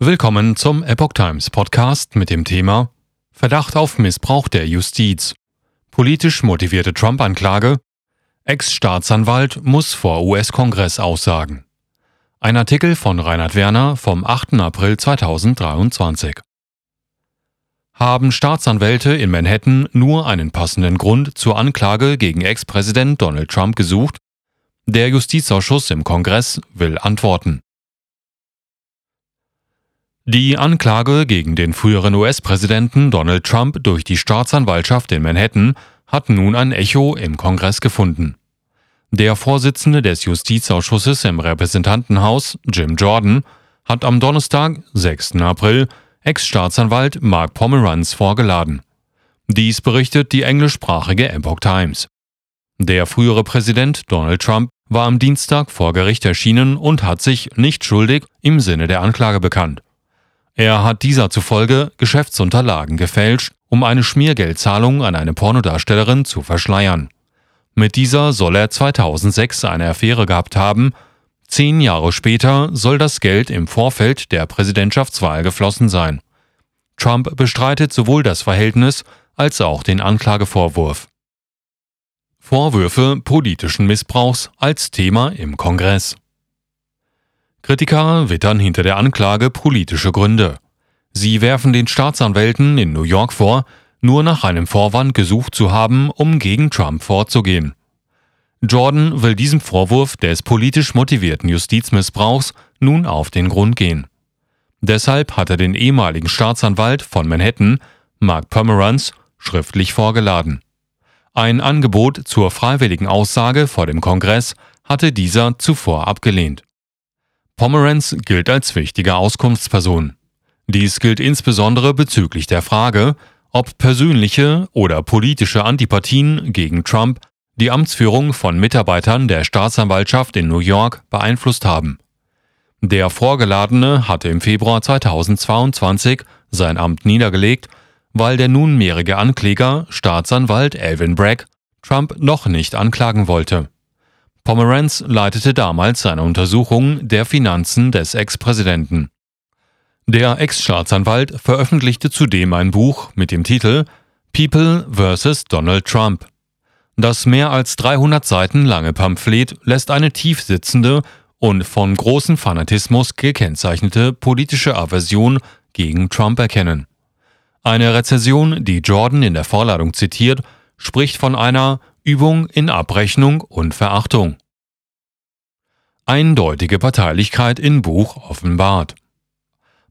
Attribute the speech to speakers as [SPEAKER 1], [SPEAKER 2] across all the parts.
[SPEAKER 1] Willkommen zum Epoch Times Podcast mit dem Thema Verdacht auf Missbrauch der Justiz. Politisch motivierte Trump-Anklage. Ex-Staatsanwalt muss vor US-Kongress aussagen. Ein Artikel von Reinhard Werner vom 8. April 2023. Haben Staatsanwälte in Manhattan nur einen passenden Grund zur Anklage gegen Ex-Präsident Donald Trump gesucht? Der Justizausschuss im Kongress will antworten. Die Anklage gegen den früheren US-Präsidenten Donald Trump durch die Staatsanwaltschaft in Manhattan hat nun ein Echo im Kongress gefunden. Der Vorsitzende des Justizausschusses im Repräsentantenhaus, Jim Jordan, hat am Donnerstag, 6. April, Ex-Staatsanwalt Mark Pomeranz vorgeladen. Dies berichtet die englischsprachige Epoch Times. Der frühere Präsident Donald Trump war am Dienstag vor Gericht erschienen und hat sich nicht schuldig im Sinne der Anklage bekannt. Er hat dieser zufolge Geschäftsunterlagen gefälscht, um eine Schmiergeldzahlung an eine Pornodarstellerin zu verschleiern. Mit dieser soll er 2006 eine Affäre gehabt haben. Zehn Jahre später soll das Geld im Vorfeld der Präsidentschaftswahl geflossen sein. Trump bestreitet sowohl das Verhältnis als auch den Anklagevorwurf. Vorwürfe politischen Missbrauchs als Thema im Kongress. Kritiker wittern hinter der Anklage politische Gründe. Sie werfen den Staatsanwälten in New York vor, nur nach einem Vorwand gesucht zu haben, um gegen Trump vorzugehen. Jordan will diesem Vorwurf des politisch motivierten Justizmissbrauchs nun auf den Grund gehen. Deshalb hat er den ehemaligen Staatsanwalt von Manhattan, Mark Pomeranz, schriftlich vorgeladen. Ein Angebot zur freiwilligen Aussage vor dem Kongress hatte dieser zuvor abgelehnt. Pomeranz gilt als wichtige Auskunftsperson. Dies gilt insbesondere bezüglich der Frage, ob persönliche oder politische Antipathien gegen Trump die Amtsführung von Mitarbeitern der Staatsanwaltschaft in New York beeinflusst haben. Der Vorgeladene hatte im Februar 2022 sein Amt niedergelegt, weil der nunmehrige Ankläger, Staatsanwalt Alvin Bragg, Trump noch nicht anklagen wollte. Pomeranz leitete damals eine Untersuchung der Finanzen des Ex-Präsidenten. Der Ex-Staatsanwalt veröffentlichte zudem ein Buch mit dem Titel People vs. Donald Trump. Das mehr als 300 Seiten lange Pamphlet lässt eine tiefsitzende und von großem Fanatismus gekennzeichnete politische Aversion gegen Trump erkennen. Eine Rezession, die Jordan in der Vorladung zitiert, spricht von einer Übung in Abrechnung und Verachtung. Eindeutige Parteilichkeit in Buch offenbart.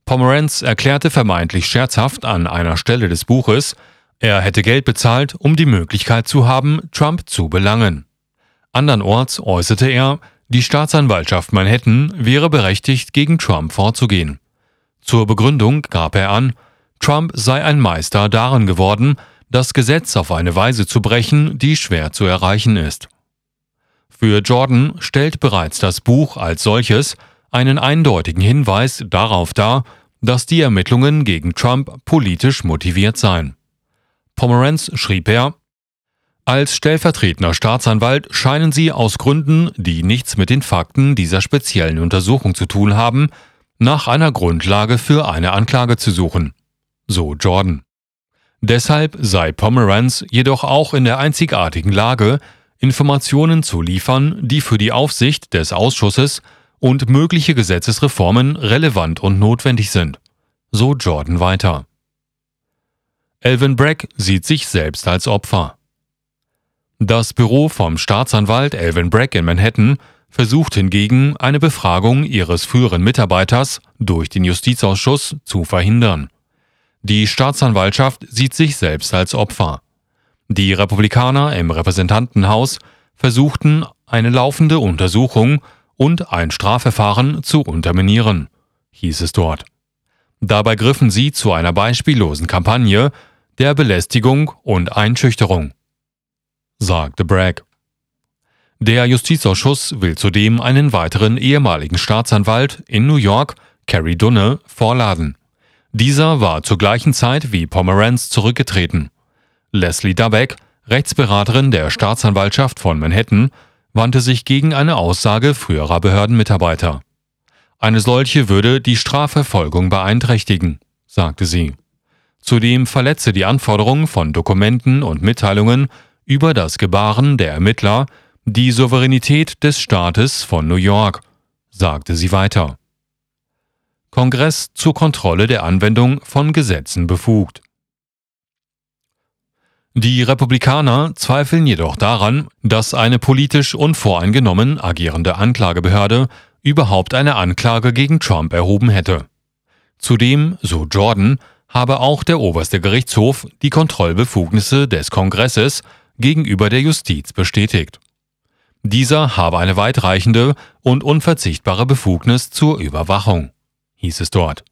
[SPEAKER 1] Pomeranz erklärte vermeintlich scherzhaft an einer Stelle des Buches, er hätte Geld bezahlt, um die Möglichkeit zu haben, Trump zu belangen. Andernorts äußerte er, die Staatsanwaltschaft Manhattan wäre berechtigt, gegen Trump vorzugehen. Zur Begründung gab er an, Trump sei ein Meister darin geworden, das Gesetz auf eine Weise zu brechen, die schwer zu erreichen ist. Für Jordan stellt bereits das Buch als solches einen eindeutigen Hinweis darauf dar, dass die Ermittlungen gegen Trump politisch motiviert seien. Pomeranz schrieb er, als stellvertretender Staatsanwalt scheinen Sie aus Gründen, die nichts mit den Fakten dieser speziellen Untersuchung zu tun haben, nach einer Grundlage für eine Anklage zu suchen. So Jordan. Deshalb sei Pomeranz jedoch auch in der einzigartigen Lage, Informationen zu liefern, die für die Aufsicht des Ausschusses und mögliche Gesetzesreformen relevant und notwendig sind. So Jordan weiter. Alvin Bragg sieht sich selbst als Opfer. Das Büro vom Staatsanwalt Alvin Bragg in Manhattan versucht hingegen, eine Befragung ihres früheren Mitarbeiters durch den Justizausschuss zu verhindern. Die Staatsanwaltschaft sieht sich selbst als Opfer. Die Republikaner im Repräsentantenhaus versuchten, eine laufende Untersuchung und ein Strafverfahren zu unterminieren, hieß es dort. Dabei griffen sie zu einer beispiellosen Kampagne der Belästigung und Einschüchterung, sagte Bragg. Der Justizausschuss will zudem einen weiteren ehemaligen Staatsanwalt in New York, Carrie Dunne, vorladen. Dieser war zur gleichen Zeit wie Pomeranz zurückgetreten. Leslie Dabeck, Rechtsberaterin der Staatsanwaltschaft von Manhattan, wandte sich gegen eine Aussage früherer Behördenmitarbeiter. Eine solche würde die Strafverfolgung beeinträchtigen, sagte sie. Zudem verletze die Anforderung von Dokumenten und Mitteilungen über das Gebaren der Ermittler die Souveränität des Staates von New York, sagte sie weiter. Kongress zur Kontrolle der Anwendung von Gesetzen befugt. Die Republikaner zweifeln jedoch daran, dass eine politisch unvoreingenommen agierende Anklagebehörde überhaupt eine Anklage gegen Trump erhoben hätte. Zudem, so Jordan, habe auch der oberste Gerichtshof die Kontrollbefugnisse des Kongresses gegenüber der Justiz bestätigt. Dieser habe eine weitreichende und unverzichtbare Befugnis zur Überwachung, hieß es dort.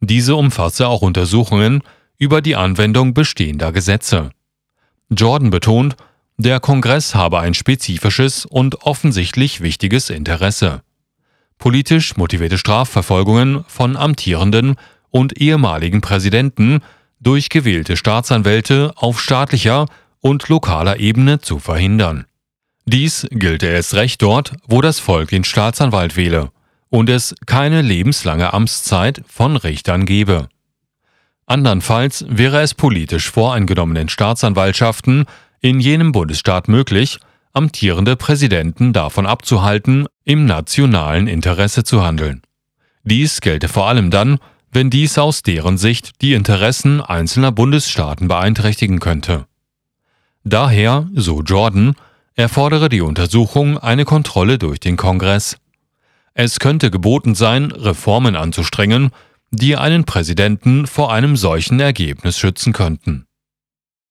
[SPEAKER 1] Diese umfasse auch Untersuchungen über die Anwendung bestehender Gesetze. Jordan betont, der Kongress habe ein spezifisches und offensichtlich wichtiges Interesse. Politisch motivierte Strafverfolgungen von amtierenden und ehemaligen Präsidenten durch gewählte Staatsanwälte auf staatlicher und lokaler Ebene zu verhindern. Dies gilt erst recht dort, wo das Volk den Staatsanwalt wähle und es keine lebenslange Amtszeit von Richtern gebe. Andernfalls wäre es politisch voreingenommenen Staatsanwaltschaften in jenem Bundesstaat möglich, amtierende Präsidenten davon abzuhalten, im nationalen Interesse zu handeln. Dies gelte vor allem dann, wenn dies aus deren Sicht die Interessen einzelner Bundesstaaten beeinträchtigen könnte. Daher, so Jordan, erfordere die Untersuchung eine Kontrolle durch den Kongress. Es könnte geboten sein, Reformen anzustrengen, die einen Präsidenten vor einem solchen Ergebnis schützen könnten.